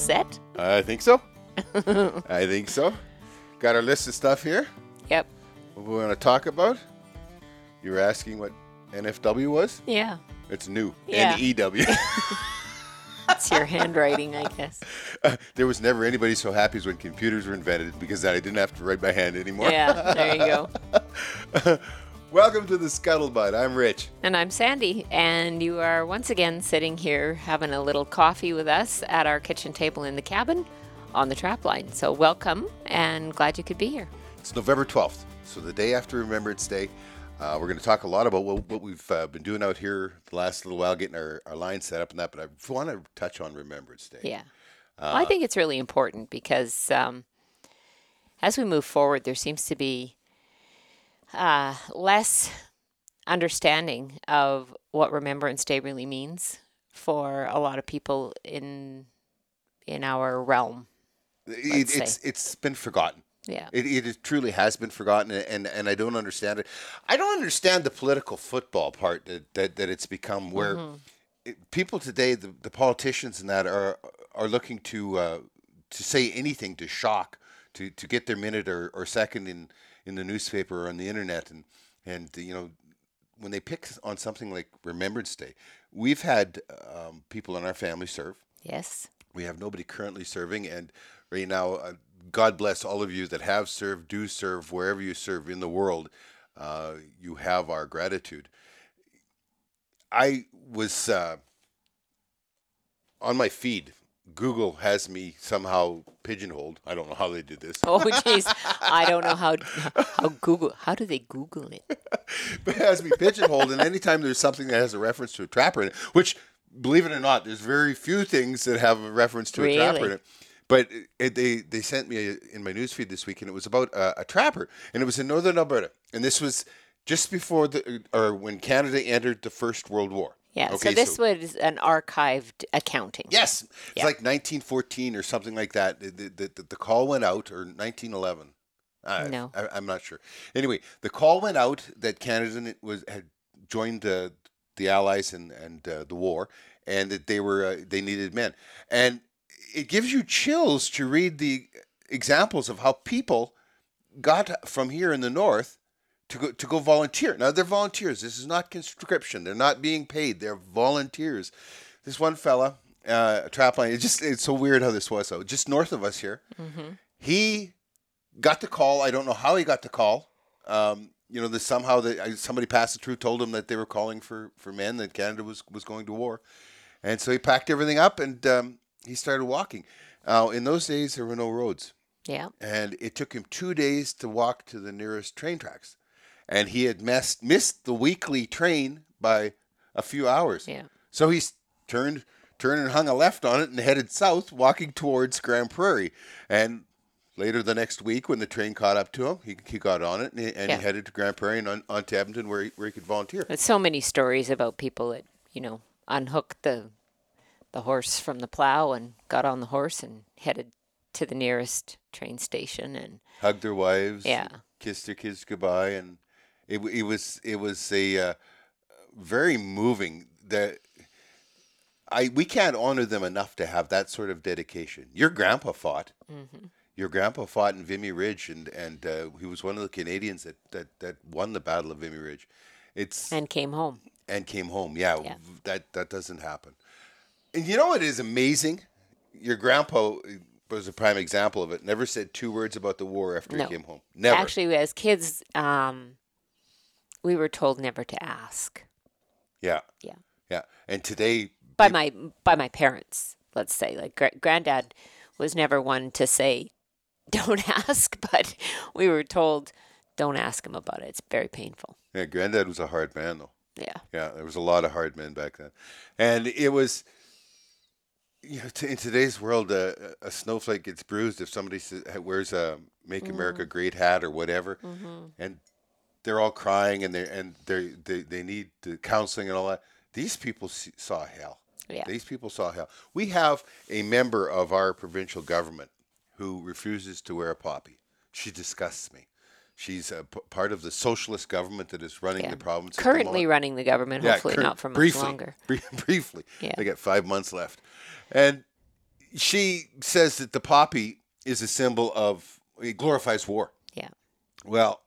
set? I think so. I think so. Got our list of stuff here. Yep. What we want to talk about? You were asking what NFW was? Yeah. It's new. Yeah. N-E-W. It's your handwriting, I guess. there was never anybody so happy as when computers were invented because then I didn't have to write by hand anymore. Yeah, there you go. Welcome to the Scuttlebutt. I'm Rich. And I'm Sandy, and you are once again sitting here having a little coffee with us at our kitchen table in the cabin on the trap line. So, welcome and glad you could be here. It's November 12th, so the day after Remembrance Day. Uh, we're going to talk a lot about what, what we've uh, been doing out here the last little while, getting our, our line set up and that, but I want to touch on Remembrance Day. Yeah. well, I think it's really important because um, as we move forward, there seems to be uh, less understanding of what Remembrance Day really means for a lot of people in in our realm. It, say. it's it's been forgotten. Yeah. It, it truly has been forgotten, and, and I don't understand it. I don't understand the political football part that, that, that it's become, where it, people today, the, the politicians and that, are are looking to uh, to say anything to shock, to, to get their minute or, or second in, in the newspaper or on the internet, and and you know when they pick on something like Remembrance Day, we've had um, people in our family serve. Yes. We have nobody currently serving, and right now, uh, God bless all of you that have served, do serve wherever you serve in the world. Uh, you have our gratitude. I was uh, on my feed. Google has me somehow pigeonholed. I don't know how they did this, Oh, jeez. I don't know how how Google how do they Google it? but it has me pigeonholed. And anytime there's something that has a reference to a trapper in it, which, believe it or not, there's very few things that have a reference to a trapper in it. But it, they they sent me a, in my newsfeed this week, and it was about a, a trapper, and it was in northern Alberta, and this was just before the or when Canada entered the First World War. Yeah. Okay, so this was an archived accounting. Yes, it's Yeah. like 1914 or something like that. The, the, the, the call went out, or 1911. Uh, No. I, I'm not sure. Anyway, the call went out that Canada was had joined uh, the Allies and and uh, the war, and that they were uh, they needed men, and it gives you chills to read the examples of how people got from here in the north to go to go volunteer. Now they're volunteers. This is not conscription. They're not being paid. They're volunteers. This one fella, uh, trapline. It's just it's so weird how this was. So just north of us here, he got the call. I don't know how he got the call. Um, you know, the somehow that somebody passed it through, told him that they were calling for for men that Canada was was going to war, and so he packed everything up and um, he started walking. Uh, in those days, there were no roads Yeah. and it took him two days to walk to the nearest train tracks. And he had missed missed the weekly train by a few hours. Yeah. So he turned turned and hung a left on it and headed south, walking towards Grande Prairie. And later the next week, when the train caught up to him, he, he got on it and, he, and Yeah. he headed to Grande Prairie and on, on to Edmonton, where he, where he could volunteer. There's so many stories about people that you know unhooked the the horse from the plow and got on the horse and headed to the nearest train station and Hugged their wives. Yeah. Kissed their kids goodbye, and it, it was it was a uh, very moving that I we can't honor them enough to have that sort of dedication. Your grandpa fought. Mm-hmm. Your grandpa fought in Vimy Ridge, and and uh, he was one of the Canadians that, that, that won the Battle of Vimy Ridge. It's and came home. and came home. Yeah, Yeah. that that doesn't happen. And you know what is amazing? Your grandpa was a prime example of it. Never said two words about the war after No. he came home. Never. Actually, as kids, um, we were told never to ask yeah, Yeah. yeah. And today, by my by my parents. Let's say, like gra- granddad was never one to say, "Don't ask," but we were told, "Don't ask him about it. It's very painful." yeah, Granddad was a hard man, though. Yeah. Yeah, there was a lot of hard men back then, and it was. You know, t- in today's world, uh, a snowflake gets bruised if somebody wears a "Make America Great" hat or whatever, and they're all crying and they and they they they need the counseling and all that. These people see, saw hell. Yeah. These people saw hell. We have a member of our provincial government who refuses to wear a poppy. She disgusts me. She's a p- part of the socialist government that is running Yeah. the province. at the Currently running the government, hopefully cur- not for much briefly, longer. brie- briefly, Yeah. they got five months left, and she says that the poppy is a symbol of it glorifies war. Yeah. Well,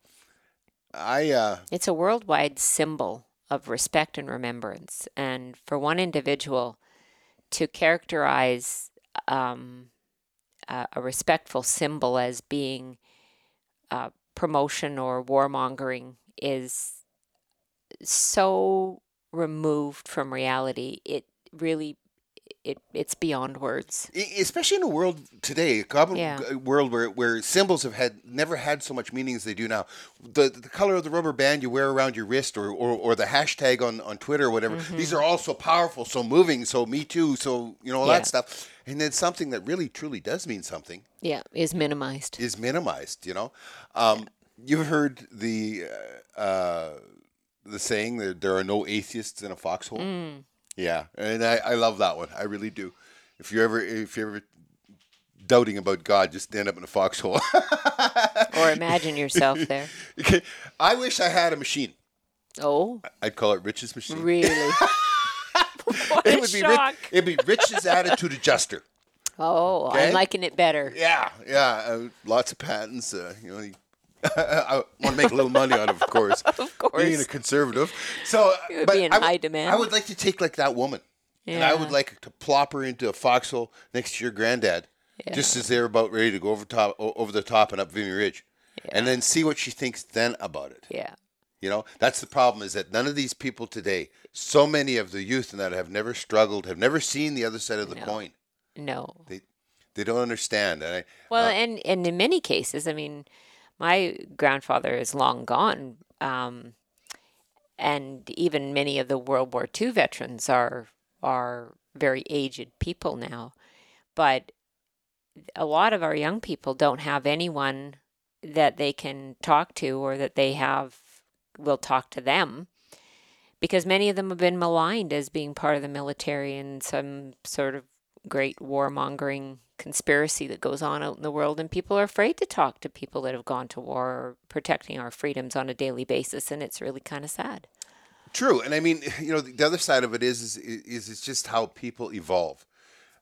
I uh, It's a worldwide symbol of respect and remembrance. And for one individual to characterize um, a, a respectful symbol as being uh, promotion or warmongering is so removed from reality. It really, it it's beyond words. Especially in a world today, a Yeah. world where, where symbols have had never had so much meaning as they do now. The the color of the rubber band you wear around your wrist, or, or, or the hashtag on, on Twitter or whatever. Mm-hmm. These are all so powerful, so moving, so me too, so you know all Yeah. that stuff. And then something that really truly does mean something Yeah, is minimized. is minimized. You know, um, you've heard the uh, uh, the saying that there are no atheists in a foxhole. Mm. Yeah, and I, I love that one. I really do. If you're ever if you're ever doubting about God, just stand up in a foxhole. or imagine yourself there. I wish I had a machine. Oh, I'd call it Rich's machine. really? what it a would be shock. Rich, it'd be Rich's attitude adjuster. Oh, Okay. I'm liking it better. Yeah, yeah. Uh, lots of patents. Uh, you know, he, I want to make a little money on it, of course. Of course. Being a conservative, so uh, but be in I would- high demand. I would like to take like that woman, and I would like to plop her into a foxhole next to your granddad, just as they're about ready to go over top, over the top and up Vimy Ridge, and then see what she thinks then about it. yeah. You know, that's the problem is that none of these people today, so many of the youth and that have never struggled, have never seen the other side of the No. coin. No. They they don't understand. And I, Well, and, and in many cases, I mean, my grandfather is long gone. Um, and even many of the World War II veterans are are very aged people now. But a lot of our young people don't have anyone that they can talk to or that they have will talk to them because many of them have been maligned as being part of the military and some sort of great warmongering conspiracy that goes on out in the world and people are afraid to talk to people that have gone to war or protecting our freedoms on a daily basis and it's really kind of sad. True, and I mean, you know, the other side of it is is, is it's just how people evolve.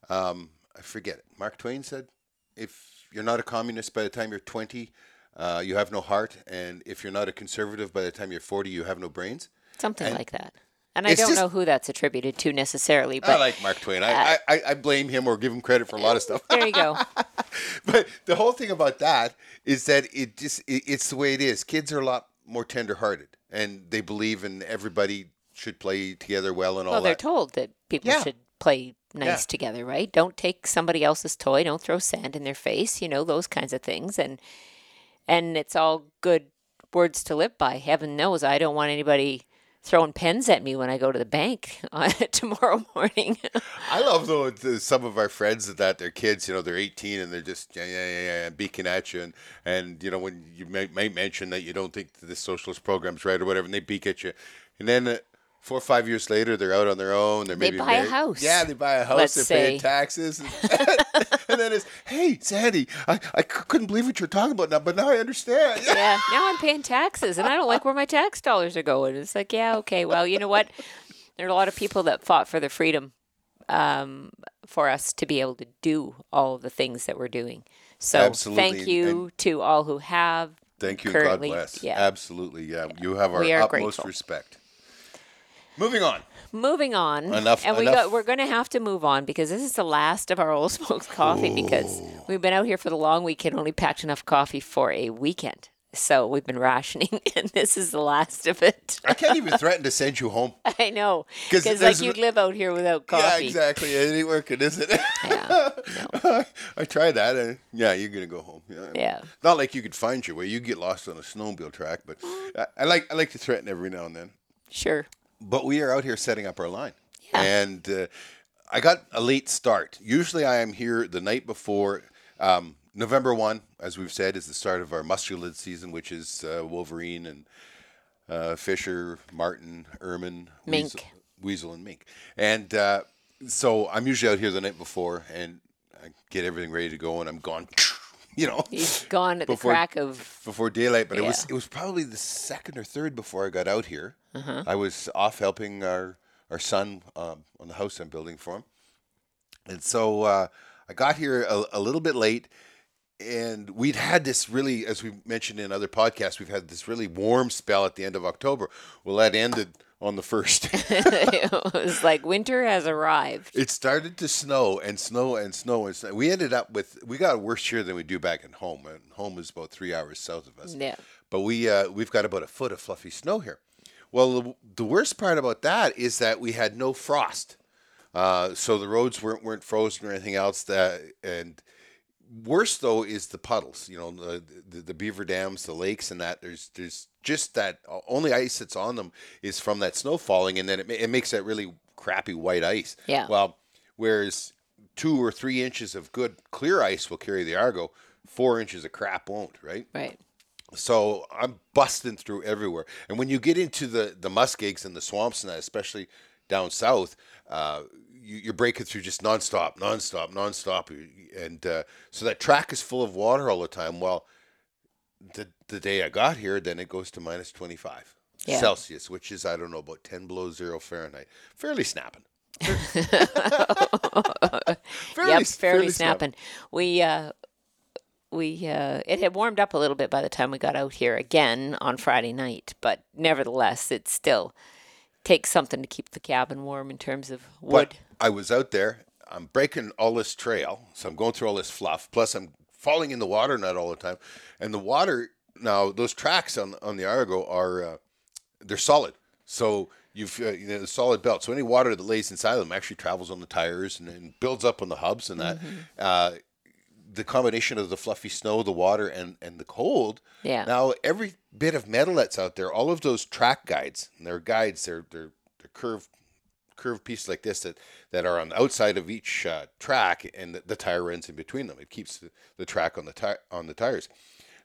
Um, I forget it. Mark Twain said, "If you're not a communist by the time you're 20, uh, you have no heart, and if you're not a conservative by the time you're 40, you have no brains." Something And like that. And I it's don't just- know who that's attributed to necessarily, But I like Mark Twain. Uh, I, I, I blame him or give him credit for a lot of stuff. there you go. but the whole thing about that is that it just it, it's the way it is. Kids are a lot more tender-hearted, and they believe in everybody should play together well and all Well, they're that. told that people Yeah. should play nice Yeah. together, right? Don't take somebody else's toy. Don't throw sand in their face. You know those kinds of things, and and it's all good words to live by. Heaven knows I don't want anybody throwing pens at me when I go to the bank uh, tomorrow morning. I love though the, some of our friends that, their kids, you know, they're 18 and they're just yeah, yeah, yeah, yeah, beaking at you, and and you know when you might mention that you don't think this socialist program's right or whatever, and they beak at you, and then. Uh, Four or five years later, they're out on their own. They're They maybe buy a house. Yeah, they buy a house. Let's they're paying say. taxes, and, and then it's, "Hey, Sandy, I, I couldn't believe what you're talking about now, but now I understand." yeah, now I'm paying taxes, and I don't like where my tax dollars are going. It's like, yeah, okay, well, you know what? There are a lot of people that fought for the freedom um, for us to be able to do all the things that we're doing. So Absolutely, thank you to all who have. Thank you. God bless. yeah. Absolutely. Yeah. You have our utmost grateful. respect. Moving on. Moving on, Enough- and we enough. got, we're going to have to move on because this is the last of our old smoked coffee because we've been out here for the long weekend, only packed enough coffee for a weekend. So we've been rationing, and this is the last of it. I can't even threaten to send you home. I know, because like you'd live out here without coffee. Yeah, exactly. It ain't working, is it? Yeah, no. I tried that. And yeah, you're gonna go home. Yeah. Yeah. Not like you could find your way. You get lost on a snowmobile track, but mm. I, I like I like to threaten every now and then. Sure. But we are out here setting up our line, Yeah. and uh, I got a late start. Usually, I am here the night before. Um, November one, as we've said, is the start of our mustelid season, which is uh, Wolverine and uh, Fisher, Marten, Ermine, Mink. Weasel, Weasel, and Mink. And uh, so I'm usually out here the night before, and I get everything ready to go, and I'm gone. You know, He's gone at the Before- crack of. before daylight, but it was it was probably the second or third before I got out here. Uh-huh. I was off helping our our son um, on the house I'm building for him, and so uh, I got here a, a little bit late, and we'd had this really, as we mentioned in other podcasts, we've had this really warm spell at the end of October. Well, that ended on the first. it was like winter has arrived. it started to snow and snow and snow and snow. We ended up with we got worse here than we do back at home. And home is about three hours south of us. Yeah. But we uh, we've got about a foot of fluffy snow here. Well, the, the worst part about that is that we had no frost, uh, so the roads weren't weren't frozen or anything else. That and worse though is the puddles. You know, the, the the beaver dams, the lakes, and that. There's there's just that only ice that's on them is from that snow falling, and then it, it makes that really crappy white ice. Yeah. Well, whereas two or three inches of good clear ice will carry the Argo, four inches of crap won't. Right. Right. So I'm busting through everywhere. And when you get into the the muskegs and the swamps and that, especially down south, uh, you, you're breaking through just nonstop, nonstop, nonstop, and uh, so that track is full of water all the time. Well, the the day I got here, then it goes to minus 25 Yeah. Celsius, which is I don't know about 10 below zero Fahrenheit. Fairly snapping. fairly, yep, fairly snapping. We uh, we uh, it had warmed up a little bit by the time we got out here again on Friday night, but nevertheless, it still takes something to keep the cabin warm in terms of wood. But I was out there. I'm breaking all this trail, so I'm going through all this fluff. Plus, I'm falling in the water net all the time, and the water now those tracks on on the Argo are uh, they're solid. So you've uh, you know, the solid belt. So any water that lays inside of them actually travels on the tires and, and builds up on the hubs and that. Uh, the combination of the fluffy snow, the water, and and the cold. Yeah. Now every bit of metal that's out there, all of those track guides, and they're guides, they're they're they're curved curved pieces like this that, that are on the outside of each uh, track, and the, the tire runs in between them. It keeps the, the track on the tire on the tires.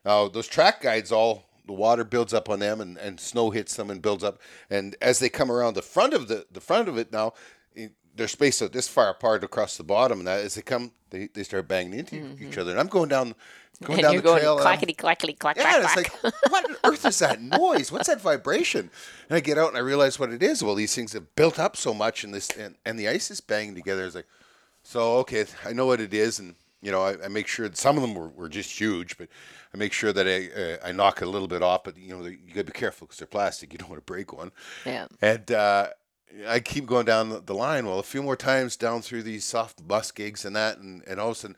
Now those track guides, all the water builds up on them, and, and snow hits them and builds up. And as they come around the front of the the front of it now, they're spaced out this far apart across the bottom, and that as they come, they, they start banging into each other. And I'm going down going and down you're the going trail. clackety clackety clack yeah, clack it's clack. like, what on earth is that noise? What's that vibration? And I get out and I realize what it is. Well, these things have built up so much, and this and, and the ice is banging together. It's like, so okay, I know what it is, and you know, I, I make sure that some of them were, were just huge, but I make sure that I uh, I knock it a little bit off. But you know, you got to be careful because they're plastic. You don't want to break one. yeah. And uh, I keep going down the, line. Well, a few more times down through these soft muskegs and that, and, and all of a sudden,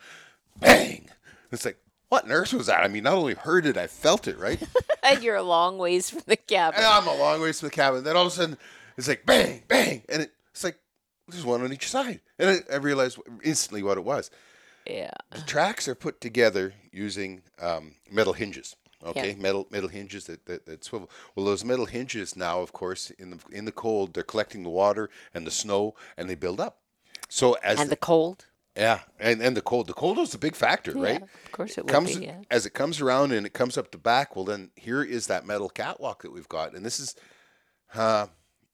bang! It's like, what earth was that? I mean, not only heard it, I felt it, right? and you're a long ways from the cabin. and I'm a long ways from the cabin. Then all of a sudden, it's like bang, bang, and it, it's like there's one on each side. And I, I realized instantly what it was. Yeah. The tracks are put together using um, metal hinges. Okay, Yeah. metal metal hinges that, that, that swivel. Well, those metal hinges now, of course, in the in the cold, they're collecting the water and the snow, and they build up. So as And the cold. yeah, and and the cold, the cold is a big factor, right? Of course it would comes be. Yeah. as it comes around and it comes up the back. Well, then here is that metal catwalk that we've got, and this is uh,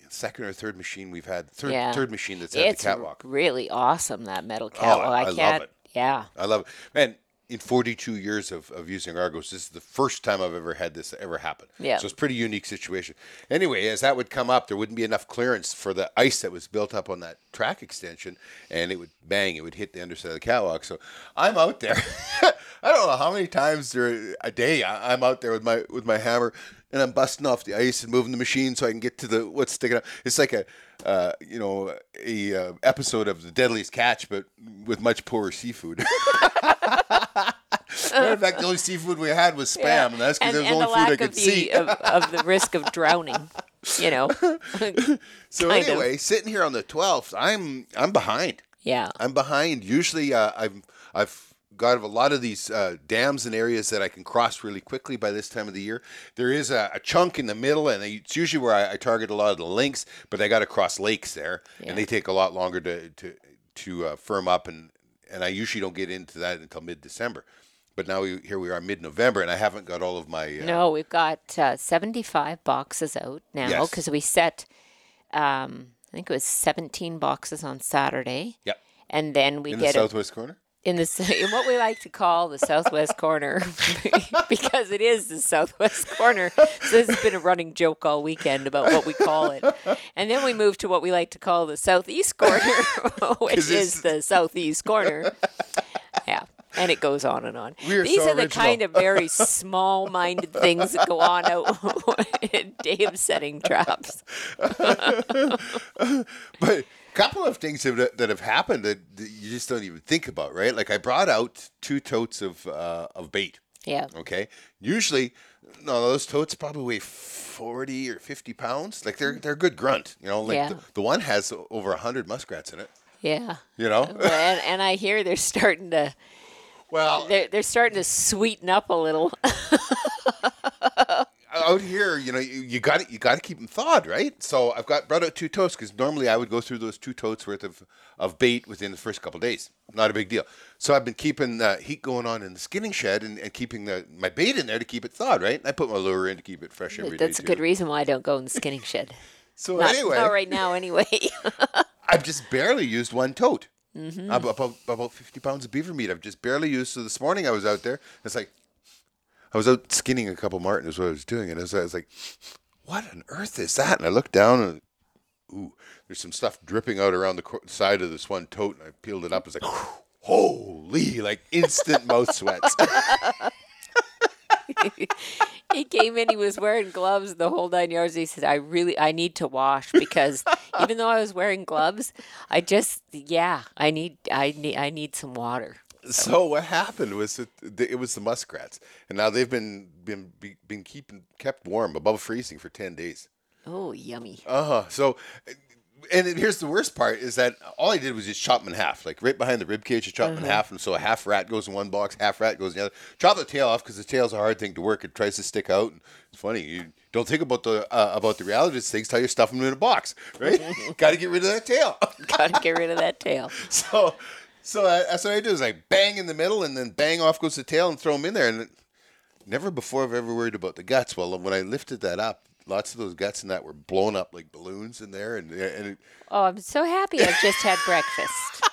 second or third machine we've had. Third Yeah. third machine that's had It's the catwalk. really awesome that metal catwalk. oh, I love can't. it. Yeah. I love it, man. In 42 years of, of using Argos, this is the first time I've ever had this ever happen. Yeah. So it's a pretty unique situation. Anyway, as that would come up, there wouldn't be enough clearance for the ice that was built up on that track extension, and it would bang, it would hit the underside of the catwalk. So I'm out there. I don't know how many times a day I- I'm out there with my with my hammer, and I'm busting off the ice and moving the machine so I can get to the what's sticking out. It's like a uh, you know a uh, episode of The Deadliest Catch, but with much poorer seafood. Matter of fact, the only seafood we had was spam, Yeah. and that's because it was and the only food I could the see. of, of the risk of drowning. You know. so kind of. anyway, sitting here on the twelfth, I'm I'm behind. yeah. I'm behind. Usually, uh, I've I've got a lot of these uh, dams and areas that I can cross really quickly by this time of the year. There is a, a chunk in the middle, and it's usually where I, I target a lot of the lynx. But I got to cross lakes there, Yeah. and they take a lot longer to to to uh, firm up, and and I usually don't get into that until mid December. But now we, here we are, mid November, and I haven't got all of my. Uh, No, we've got uh, 75 boxes out now Yes. because we set, um, I think it was 17 boxes on Saturday. Yep. And then we in the get it southwest corner. in the in what we like to call the southwest corner because it is the southwest corner. So this has been a running joke all weekend about what we call it. And then we move to what we like to call the southeast corner, which is the southeast corner. And it goes on and on. We are These so are the original. kind of very small-minded things that go on out in Dave setting traps. but a couple of things that, that have happened that, you just don't even think about, right? Like I brought out two totes of uh, of bait. Yeah. Okay. Usually, no, those totes probably weigh forty or fifty pounds. Like they're they're a good grunt. You know, like Yeah. the, the one has over hundred muskrats in it. Yeah. You know. and, and I hear they're starting to well, they're, they're starting to sweeten up a little. out here, you know, you, got to you got to keep them thawed, right? So I've got brought out two totes because normally I would go through those two totes worth of, of bait within the first couple days. Not a big deal. So I've been keeping uh, heat going on in the skinning shed and, and keeping the my bait in there to keep it thawed, right? I put my lure in to keep it fresh every day. That's a good reason why I don't go in the skinning shed. So Not, anyway, not right now, anyway. I've just barely used one tote. Mm-hmm. Ab- About, about 50 pounds of beaver meat. I've just barely used. So this morning I was out there. It's like, I was out skinning a couple marten is what I was doing. And I was, I was like, what on earth is that? And I looked down and, ooh, there's some stuff dripping out around the cor- side of this one tote. And I peeled it up. It's like, holy, like instant mouth sweats. he came in, he was wearing gloves the whole nine yards. He said, I really, I need to wash because even though I was wearing gloves, I just, yeah, I need, I need, I need some water. so what happened was that it was the muskrats. And now they've been, been, been keeping, kept warm above freezing for 10 days. Oh, yummy. Uh huh. So, and here's the worst part is that all I did was just chop them in half, like right behind the rib cage. I chop them in half, and so a half rat goes in one box, half rat goes in the other. Chop the tail off because the tail's a hard thing to work. It tries to stick out. And it's funny. You don't think about the uh, about the reality of things till you stuff them in a box, right? Got to get rid of that tail. Gotta get rid of that tail. so, so I, that's what I do is I bang in the middle, and then bang off goes the tail, and throw them in there. And never before have I ever worried about the guts. Well, when I lifted that up. Lots of those guts in that were blown up like balloons in there, and and it, Oh, I'm so happy I've just had breakfast.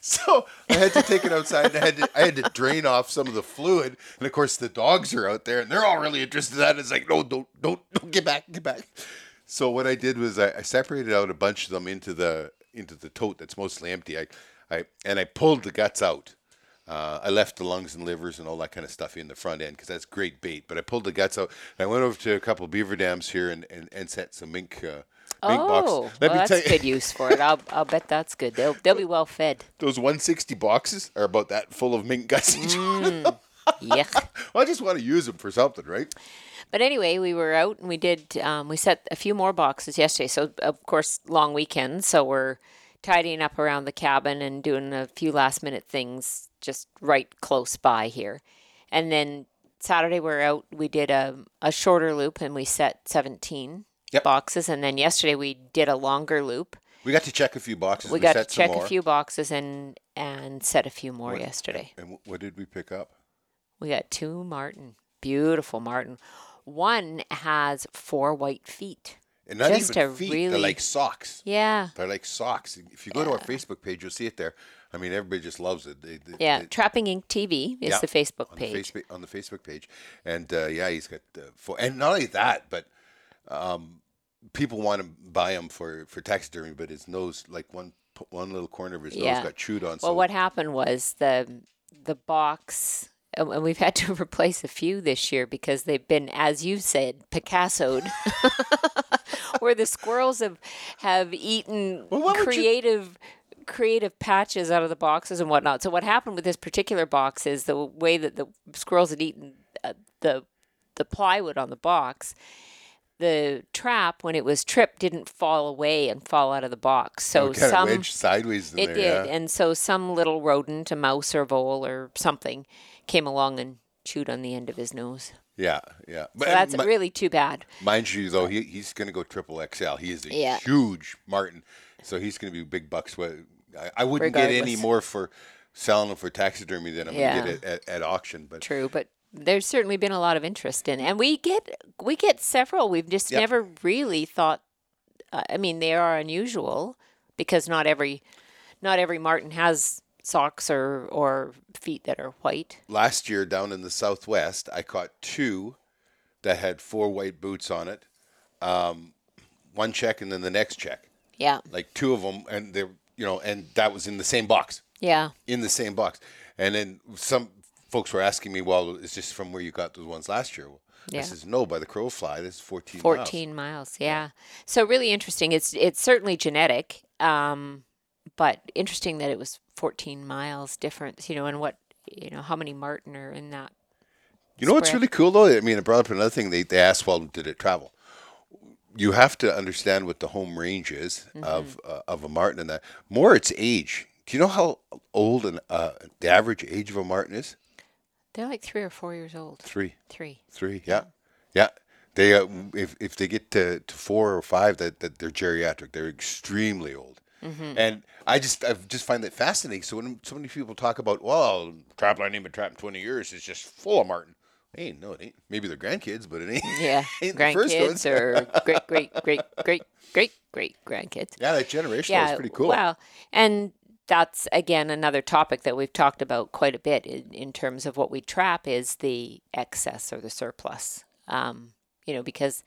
So I had to take it outside and I had to I had to drain off some of the fluid. And of course the dogs are out there and they're all really interested in that. It's like, no, don't don't don't get back, get back. So what I did was I, I separated out a bunch of them into the into the tote that's mostly empty. I, I and I pulled the guts out. Uh, I left the lungs and livers and all that kind of stuff in the front end because that's great bait. But I pulled the guts out. And I went over to a couple of beaver dams here and, and, and set some mink uh, mink oh, boxes. Let well, that's good use for it. I'll, I'll bet that's good. They'll, they'll be well fed. those 160 boxes are about that full of mink guts each one. Yuck. Well, I just want to use them for something, right? But anyway, we were out and we did. Um, we set a few more boxes yesterday. So of course, long weekend. So we're tidying up around the cabin and doing a few last minute things just right close by here. And then Saturday we're out. We did a a shorter loop and we set seventeen Yep. boxes. And then yesterday we did a longer loop. We got to check a few boxes. We, got to check a few boxes and and set a few more yesterday. And what did we pick up? We got two marten, beautiful marten. One has four white feet. And not Just even feet. really- They're like socks. Yeah, They're like socks. If you go to our Facebook page, you'll see it there. I mean, everybody just loves it. They, they, yeah. they- Trapping Inc TV is Yeah, the Facebook page. the Facebook on the Facebook page, and uh, yeah, he's got uh, four. And not only that, but um, people want to buy him for for taxidermy, but his nose, like one one little corner of his Yeah. nose, got chewed on. Well, so what happened was the the box, and we've had to replace a few this year because they've been, as you said, Picassoed, where the squirrels have have eaten Well, would you- creative. creative patches out of the boxes and whatnot. So what happened with this particular box is the way that the squirrels had eaten uh, the the plywood on the box. The trap, when it was tripped, didn't fall away and fall out of the box. So of some sideways it there. did, yeah. and so some little rodent, a mouse or vole or something, came along and chewed on the end of his nose. yeah, yeah. But So that's mi- really too bad. mind you, though, he, he's going to go triple XL. He is a Yeah. huge marten, so he's going to be big bucks. I, I wouldn't get any more for selling them for taxidermy than I'm Yeah. going to get at, at, at auction. But True, but there's certainly been a lot of interest in, and we get we get several. We've just Yep. never really thought. Uh, I mean, they are unusual because not every not every marten has socks or or feet that are white. last year down in the southwest, I caught two that had four white boots on it. Um, one check and then the next check, Yeah, like two of them, and they're, you know, and that was in the same box, yeah, in the same box. And then some folks were asking me, well, is this from where you got those ones last year? Yeah. I says, no, by the crow fly, this is 14 miles. 14 miles. Yeah. So really interesting. It's it's certainly genetic, um, but interesting that it was 14 miles difference. You know, and what you know how many marten are in that. You know what's really cool though? I mean, it brought up another thing. They, they asked, well, did it travel? You have to understand what the home range is Mm-hmm. of uh, of a marten and that. More its age. Do you know how old an, uh, the average age of a marten is? They're like three or four years old. Three. Three. Three, yeah, yeah. They uh, if if they get to, to four or five, that, that they're geriatric. They're extremely old, and I just I just find that fascinating. So when so many people talk about, well, trap line ain't been trapped in twenty years, it's just full of marten. Hey, no, it ain't. Maybe they're grandkids, but it ain't. Yeah. ain't the first ones. grandkids or great great great great great great grandkids. Yeah, that generational is pretty cool. Well, and that's again another topic that we've talked about quite a bit in, in terms of what we trap is the excess or the surplus. Um, you know, because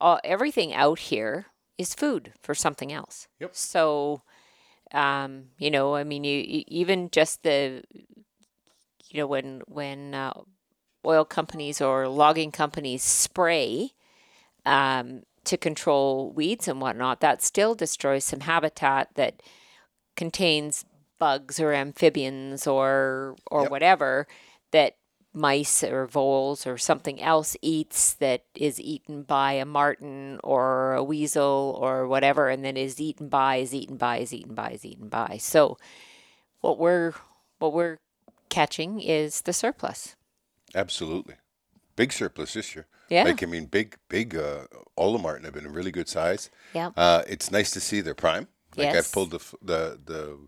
all, everything out here is food for something else. Yep. So, um, you know, I mean, you, you even just the, you know, when when uh, oil companies or logging companies spray um, to control weeds and whatnot, that still destroys some habitat that contains bugs or amphibians or or Yep. whatever that mice or voles or something else eats that is eaten by a marten or a weasel or whatever and then is eaten by is eaten by is eaten by is eaten by so what we're what we're catching is the surplus Absolutely, big surplus this year. Yeah. like I mean, big big. Uh, all the marten have been a really good size. yeah Uh, it's nice to see their prime. Like Yes. I've pulled the the the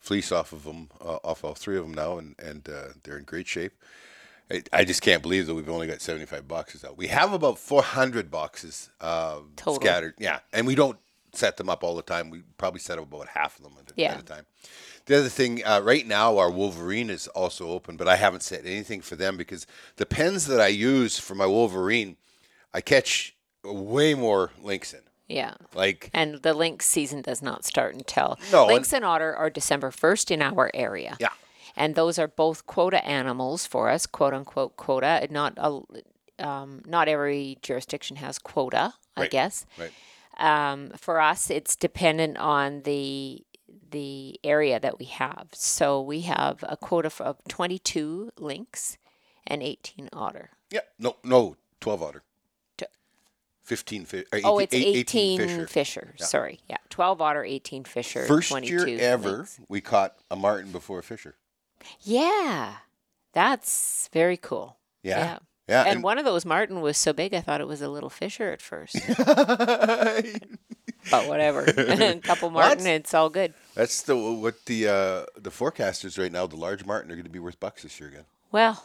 fleece off of them, uh, off all three of them now, and and uh, they're in great shape. I, I just can't believe that we've only got seventy five boxes out. We have about four hundred boxes uh, Total. scattered. Yeah, and we don't set them up all the time. We probably set up about half of them at, a- Yeah. at a time. The other thing, uh, right now, our Wolverine is also open, but I haven't set anything for them because the pens that I use for my Wolverine, I catch way more lynx in. yeah Like and the lynx season does not start until No, and- lynx and otter are december 1st in our area yeah, and those are both quota animals for us, quote unquote quota. Not a, um, not every jurisdiction has quota, I Right. guess. right. Um, for us, it's dependent on the the area that we have. So we have a quota of twenty two lynx and eighteen otter. Yeah, no, no, twelve otter. Fifteen fish. Uh, Oh, it's 18, 18, 18 fisher. Sorry, yeah, twelve otter, eighteen fisher. First 22 year ever, lynx. we caught a marten before a fisher. Yeah, that's very cool. Yeah, Yeah. yeah, And one of those marten was so big, I thought it was a little fisher at first. but whatever. a couple marten, it's all good. that's the what the uh, the forecasters right now. The large marten are going to be worth bucks this year again. Well,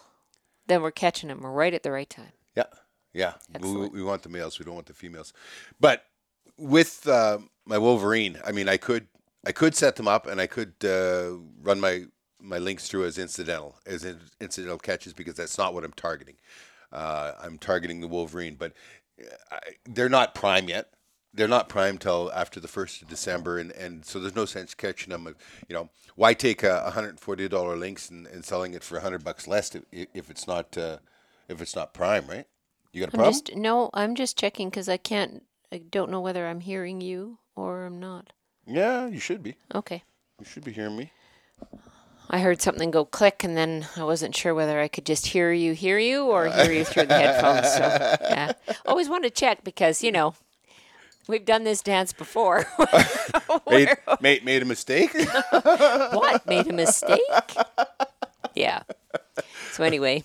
then we're catching them right at the right time. Yeah, yeah. We, we want the males. We don't want the females. But with uh, my Wolverine, I mean, I could I could set them up and I could uh, run my my lynx through as incidental as in, incidental catches because that's not what I'm targeting. Uh, I'm targeting the Wolverine, but uh, I, they're not prime yet. They're not prime till after the first of December, and, and so there's no sense catching them. You know, why take a 140 dollar lynx and, and selling it for 100 bucks less if, if it's not uh, if it's not prime, right? You got a I'm problem? just no, I'm just checking because I can't. I don't know whether I'm hearing you or I'm not. Yeah, you should be. Okay. You should be hearing me. I heard something go click, and then I wasn't sure whether I could just hear you, hear you, or hear you through the headphones. So, yeah, always want to check because you know we've done this dance before. Made, made, made a mistake? what made a mistake? Yeah. So anyway,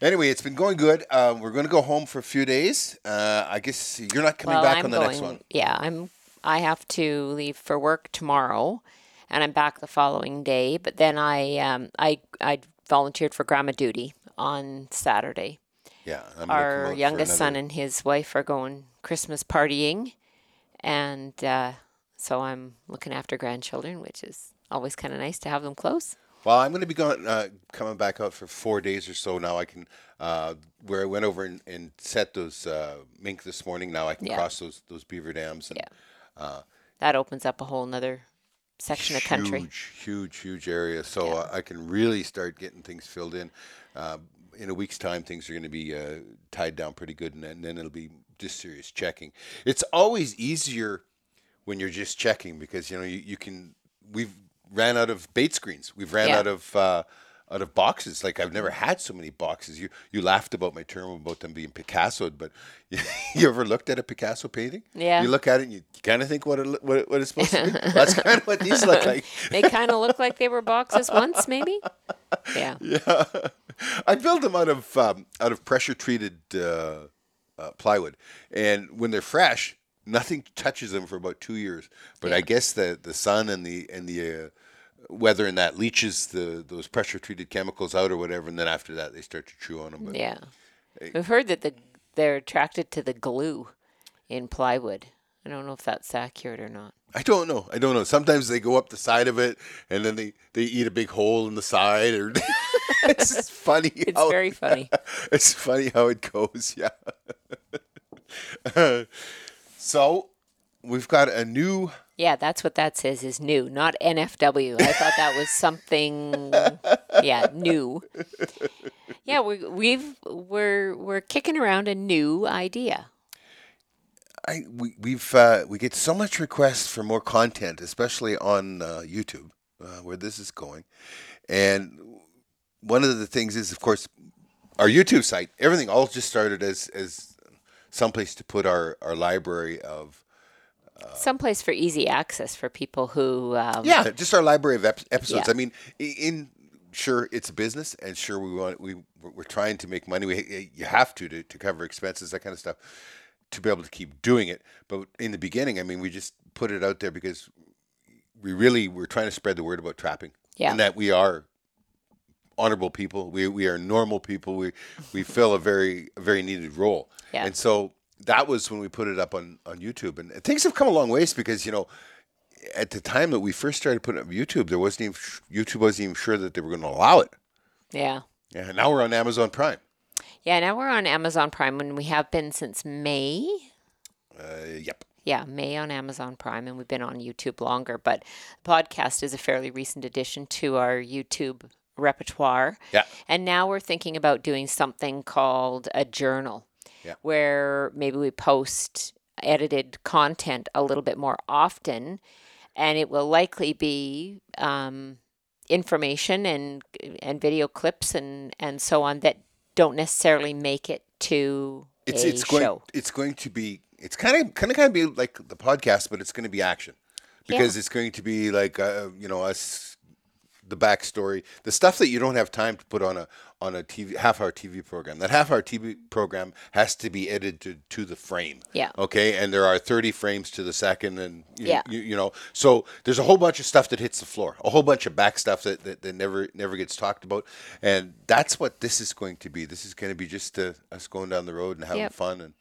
anyway, it's been going good. Um, we're going to go home for a few days. Uh, I guess you're not coming well, back I'm on the going. next one. Yeah, I'm. I have to leave for work tomorrow, and I'm back the following day. But then I, um, I, I volunteered for grandma duty on Saturday. Yeah. Our youngest son and his wife are going Christmas partying, and uh, so I'm looking after grandchildren, which is always kind of nice to have them close. Well, I'm going to be going, uh, coming back out for four days or so now. I can, uh, where I went over and, and set those uh, mink this morning. Now I can Yeah. cross those those beaver dams. And, Yeah. That opens up a whole nother section of country. Huge, huge, huge area. So uh, I can really start getting things filled in. Uh, in a week's time, things are going to be uh, tied down pretty good, and then, and then it'll be just serious checking. It's always easier when you're just checking because you know you, you can. We've ran out of bait screens. We've ran Yeah. out of. Uh, out of boxes, like I've never had so many boxes. You you laughed about my term about them being Picassoed, but you, you ever looked at a Picasso painting? Yeah. You look at it and you kind of think what it, what, it, what it's supposed to be. That's kind of what these look like. they kind of look like they were boxes once, maybe. Yeah. Yeah, I build them out of um, out of pressure treated uh, uh, plywood, and when they're fresh, nothing touches them for about two years. But I guess the the sun and the and the uh, weather and that leaches the those pressure treated chemicals out or whatever, and then after that they start to chew on them. But Yeah. We've heard that the they're attracted to the glue in plywood. I don't know if that's accurate or not. I don't know. I don't know. Sometimes they go up the side of it, and then they, they eat a big hole in the side, or it's funny. It's how- very funny. it's funny how it goes. Yeah. so we've got a new. Yeah, that's what that says is new, not NFW. I thought that was something yeah, new. Yeah, we we've we're we're kicking around a new idea. I we we've uh, we get so much requests for more content, especially on uh, YouTube, uh, where this is going, and one of the things is, of course, our YouTube site. Everything all just started as as someplace to put our our library of Someplace for easy access for people who um, Yeah, just our library of ep- episodes. Yeah. I mean, in sure it's a business, and sure we want we we're trying to make money. We you have to to, to cover expenses, that kind of stuff, to be able to keep doing it. But in the beginning, I mean, we just put it out there because we really were trying to spread the word about trapping, Yeah. and that we are honorable people. We we are normal people. We we fill a very very needed role, Yeah. and so that was when we put it up on on YouTube, and things have come a long ways because you know at the time that we first started putting up YouTube, there wasn't even YouTube wasn't even sure that they were going to allow it. Yeah. Yeah, now we're on Amazon Prime. Yeah, now we're on Amazon Prime and we have been since May. Uh, yep. Yeah, May on Amazon Prime, and we've been on YouTube longer. But the podcast is a fairly recent addition to our YouTube repertoire. Yeah. And now we're thinking about doing something called a journal, Yeah. where maybe we post edited content a little bit more often, and it will likely be um, information and and video clips and and so on that don't necessarily make it to It's a it's going show. it's going to be it's kind of kind of kind of be like the podcast, but it's going to be action because it's going to be like uh, you know us the backstory, the stuff that you don't have time to put on a on a TV half hour TV program. That half hour TV program has to be edited to, to the frame. Yeah. Okay, and there are thirty frames to the second, and you, Yeah. you, you know, so there's a whole bunch of stuff that hits the floor, a whole bunch of back stuff that, that, that never never gets talked about, and that's what this is going to be. This is going to be just uh, us going down the road and having Yep. fun, and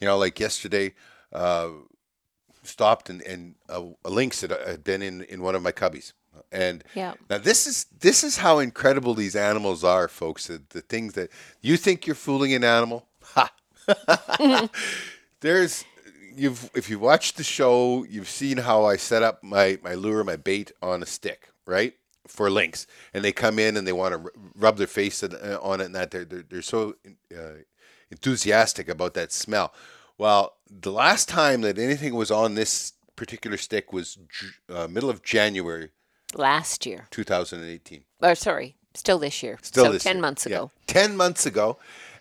you know, like yesterday. Uh, stopped and, and a, a lynx had, had been in, in one of my cubbies. And Yeah. now this is this is how incredible these animals are, folks. The, the things that you think you're fooling an animal, ha! There's you've if you watched the show, you've seen how I set up my my lure, my bait on a stick, right? For lynx, and they come in and they want to rub their face on- uh, it, and that they're they're, they're so uh, enthusiastic about that smell. Well, the last time that anything was on this particular stick was uh, middle of January last year. 2018. Or sorry, still this year. Still so this 10 year. months Yeah. ago. 10 months ago.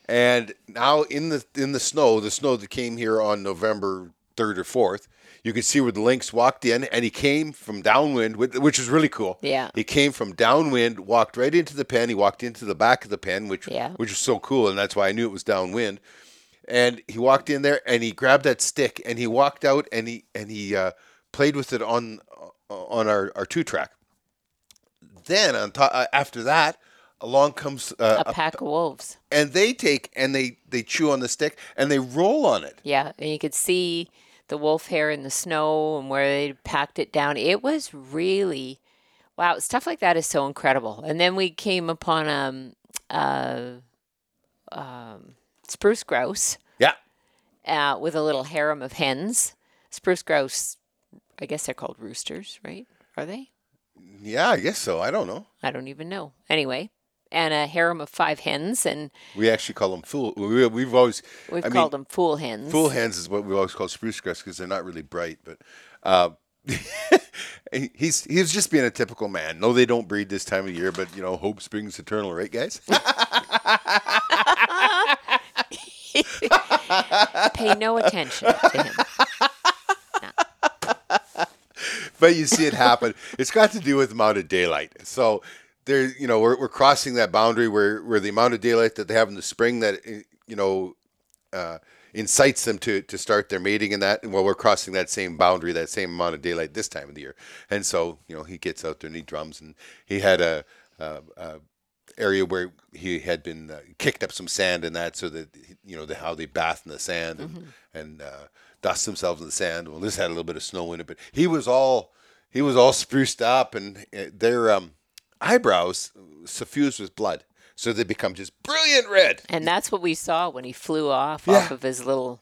And now in the in the snow, the snow that came here on November 3rd or 4th, you can see where the lynx walked in and he came from downwind, which which is really cool. Yeah. He came from downwind, walked right into the pen. He walked into the back of the pen, which Yeah. which was so cool, and that's why I knew it was downwind. And he walked in there and he grabbed that stick and he walked out and he and he uh, played with it on on our, our two track. Then on top, uh, after that, along comes uh, A pack of wolves. and they take and they they chew on the stick and they roll on it. Yeah. And you could see the wolf hair in the snow and where they packed it down. It was really, wow, stuff like that is so incredible. And then we came upon um, uh, um, spruce grouse Yeah, uh, with a little harem of hens. Spruce grouse, I guess they're called roosters, right? Are they? Yeah, I guess so. I don't know. I don't even know. Anyway, and a harem of five hens, and We actually call them fool. We, we've always we've I mean, called them fool hens. Fool hens is what we always call spruce grouse because they're not really bright. But uh, he's he's just being a typical man. No, they don't breed this time of year, but you know, hope springs eternal, right, guys? Pay no attention to him. But you see it happen. It's got to do with the amount of daylight. So there, you know, we're, we're crossing that boundary where where the amount of daylight that they have in the spring that eh, you know uh, incites them to to start their mating and that. And well, we're crossing that same boundary, that same amount of daylight this time of the year. And so you know, he gets out there and he drums, and he had a. a, a area where he had been uh, kicked up some sand and that so that you know the, how they bath in the sand and, and uh, dust themselves in the sand well this had a little bit of snow in it but he was all he was all spruced up and uh, their um, eyebrows suffused with blood so they become just brilliant red And that's what we saw when he flew off Yeah. off of his little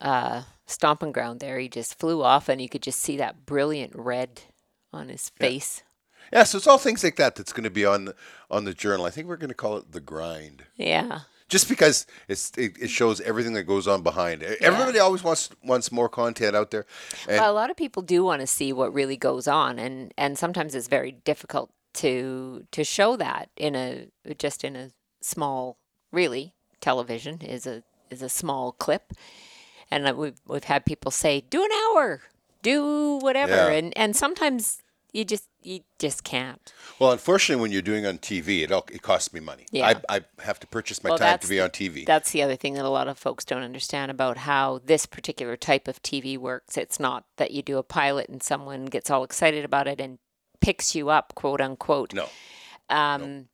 uh, stomping ground there. He just flew off, and you could just see that brilliant red on his face. yeah so it's all things like that that's going to be on the, on the journal. I think we're going to call it the grind. Yeah. just because it's it, it shows everything that goes on behind everybody always wants wants more content out there and Well, a lot of people do want to see what really goes on, and and sometimes it's very difficult to to show that in a just in a small, really television is a is a small clip, and we've we've had people say do an hour, do whatever, Yeah. and and sometimes you just you just can't. Well, unfortunately, when you're doing on TV, it all, it costs me money. Yeah. I, I have to purchase my Well, time to be on TV. That's the other thing that a lot of folks don't understand about how this particular type of TV works. It's not that you do a pilot and someone gets all excited about it and picks you up, quote unquote. no, Um,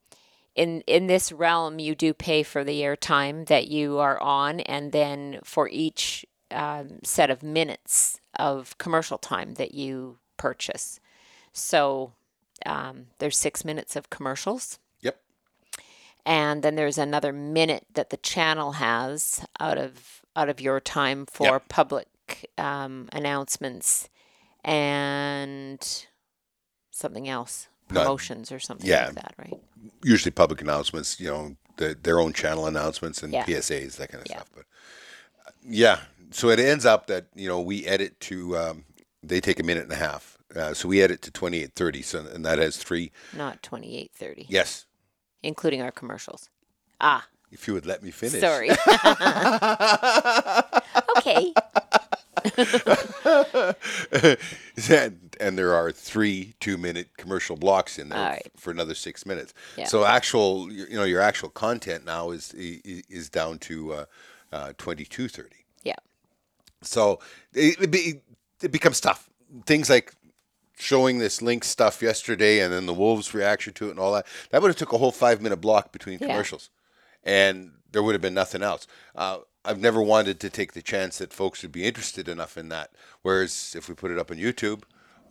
in in this realm, you do pay for the airtime that you are on, and then for each um, set of minutes of commercial time that you purchase. So um, there's six minutes of commercials yep, and then there's another minute that the channel has out of out of your time for Yep. public um, announcements and something else promotions or something yeah. like that right usually public announcements. You know, the, their own channel announcements and Yeah. PSAs, that kind of Yeah. stuff. But uh, yeah, so it ends up that you know we edit to. Um, they take a minute and a half, uh, so we edit to twenty eight thirty. So and that has three. not 2830 Yes, including our commercials ah if you would let me finish. sorry okay and, and there are three two-minute commercial blocks in there All f- for another six minutes. Yeah. So actual, you know, your actual content now is is down to uh, uh, twenty-two thirty. yeah So it, it, be, it becomes tough. Things like showing this lynx stuff yesterday, and then the Wolves' reaction to it, and all that. That would have took a whole five-minute block between Yeah. commercials, and there would have been nothing else. Uh, I've never wanted to take the chance that folks would be interested enough in that. Whereas if we put it up on YouTube,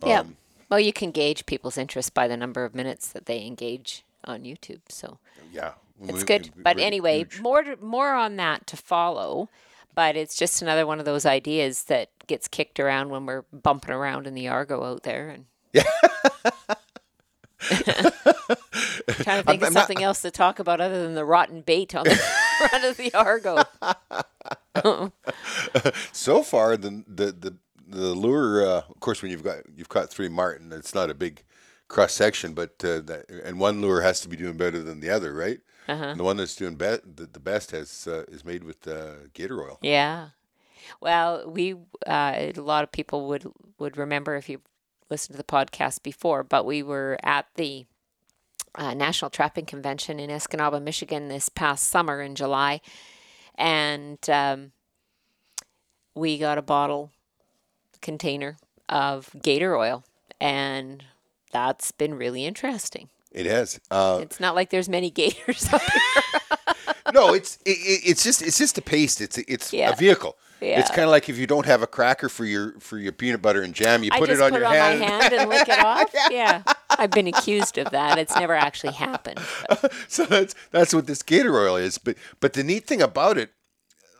yeah um, well you can gauge people's interest by the number of minutes that they engage on youtube so yeah, It's we- good. we- But anyway, huge. more more on that to follow. But it's just another one of those ideas that gets kicked around when we're bumping around in the Argo out there and yeah. trying to think I'm of not- something else to talk about other than the rotten bait on the front of the Argo. so far the the the, the lure. Uh, of course, when you've got you've caught three marten, it's not a big cross section, but uh, that, and one lure has to be doing better than the other, right? Uh-huh. The one that's doing be- the, the best has uh, is made with uh, gator oil. Yeah. Well, we uh, a lot of people would would remember if you listened to the podcast before, but we were at the uh, National Trapping Convention in Escanaba, Michigan this past summer in July, and um, we got a bottle container of gator oil, and that's been really interesting. It has. Uh, It's not like there's many gators up here. no, it's it, it- it's just it's just a paste. It's it's Yeah. a vehicle. It's kind of like if you don't have a cracker for your for your peanut butter and jam, you put it on put your it on hand. my hand and lick it off. Yeah, I've been accused of that. It's never actually happened. so that's that's what this gator oil is. But but the neat thing about it,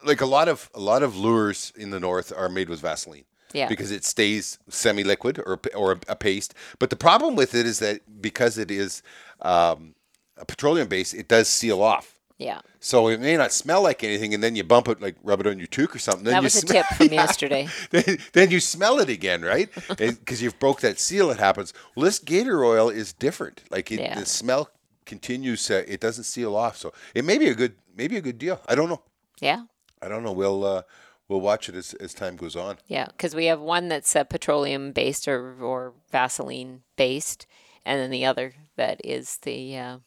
like a lot of a lot of lures in the north are made with Vaseline. Yeah. because it stays semi-liquid or or a paste. But the problem with it is that because it is um, a petroleum base, it does seal off. Yeah. So it may not smell like anything, and then you bump it, like rub it on your toque or something. Then That you was a smell- tip from yesterday. then, then you smell it again, right? Because you've broke that seal. It happens. Well, this Gator oil is different. Like it, Yeah. the smell continues. Uh, it doesn't seal off. So it may be a good, maybe a good deal. I don't know. Yeah. I don't know. We'll uh, we'll watch it as, as time goes on. Yeah, because we have one that's uh, petroleum based or, or Vaseline based, and then the other that is the uh,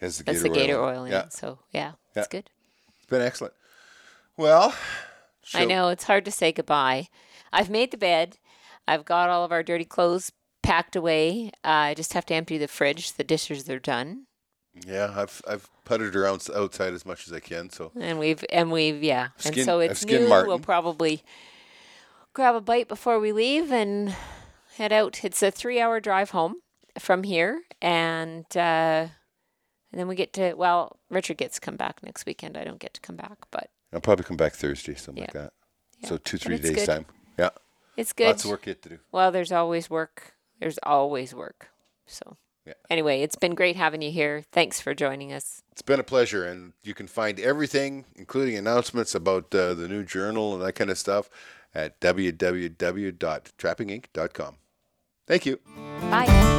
Has the that's Gator the gator oil. oil in Yeah, it. So yeah, it's good. it's been excellent. Well, I know it's hard to say goodbye. I've made the bed. I've got all of our dirty clothes packed away. Uh, I just have to empty the fridge. The dishes are done, Yeah, I've I've putted around outside as much as I can. So and we've and we've yeah, Skin- and so it's new. Marten. We'll probably grab a bite before we leave and head out. It's a three-hour drive home from here, and uh, and then we get to well, Richard gets to come back next weekend. I don't get to come back, but I'll probably come back Thursday, something like that. Yeah. So two three days good. time. Yeah, it's good. lots of work yet to do. Well, there's always work. There's always work. So, Yeah. anyway, it's been great having you here. Thanks for joining us. It's been a pleasure, and you can find everything, including announcements about uh, the new journal and that kind of stuff, at www.trappinginc.com. Thank you. Bye.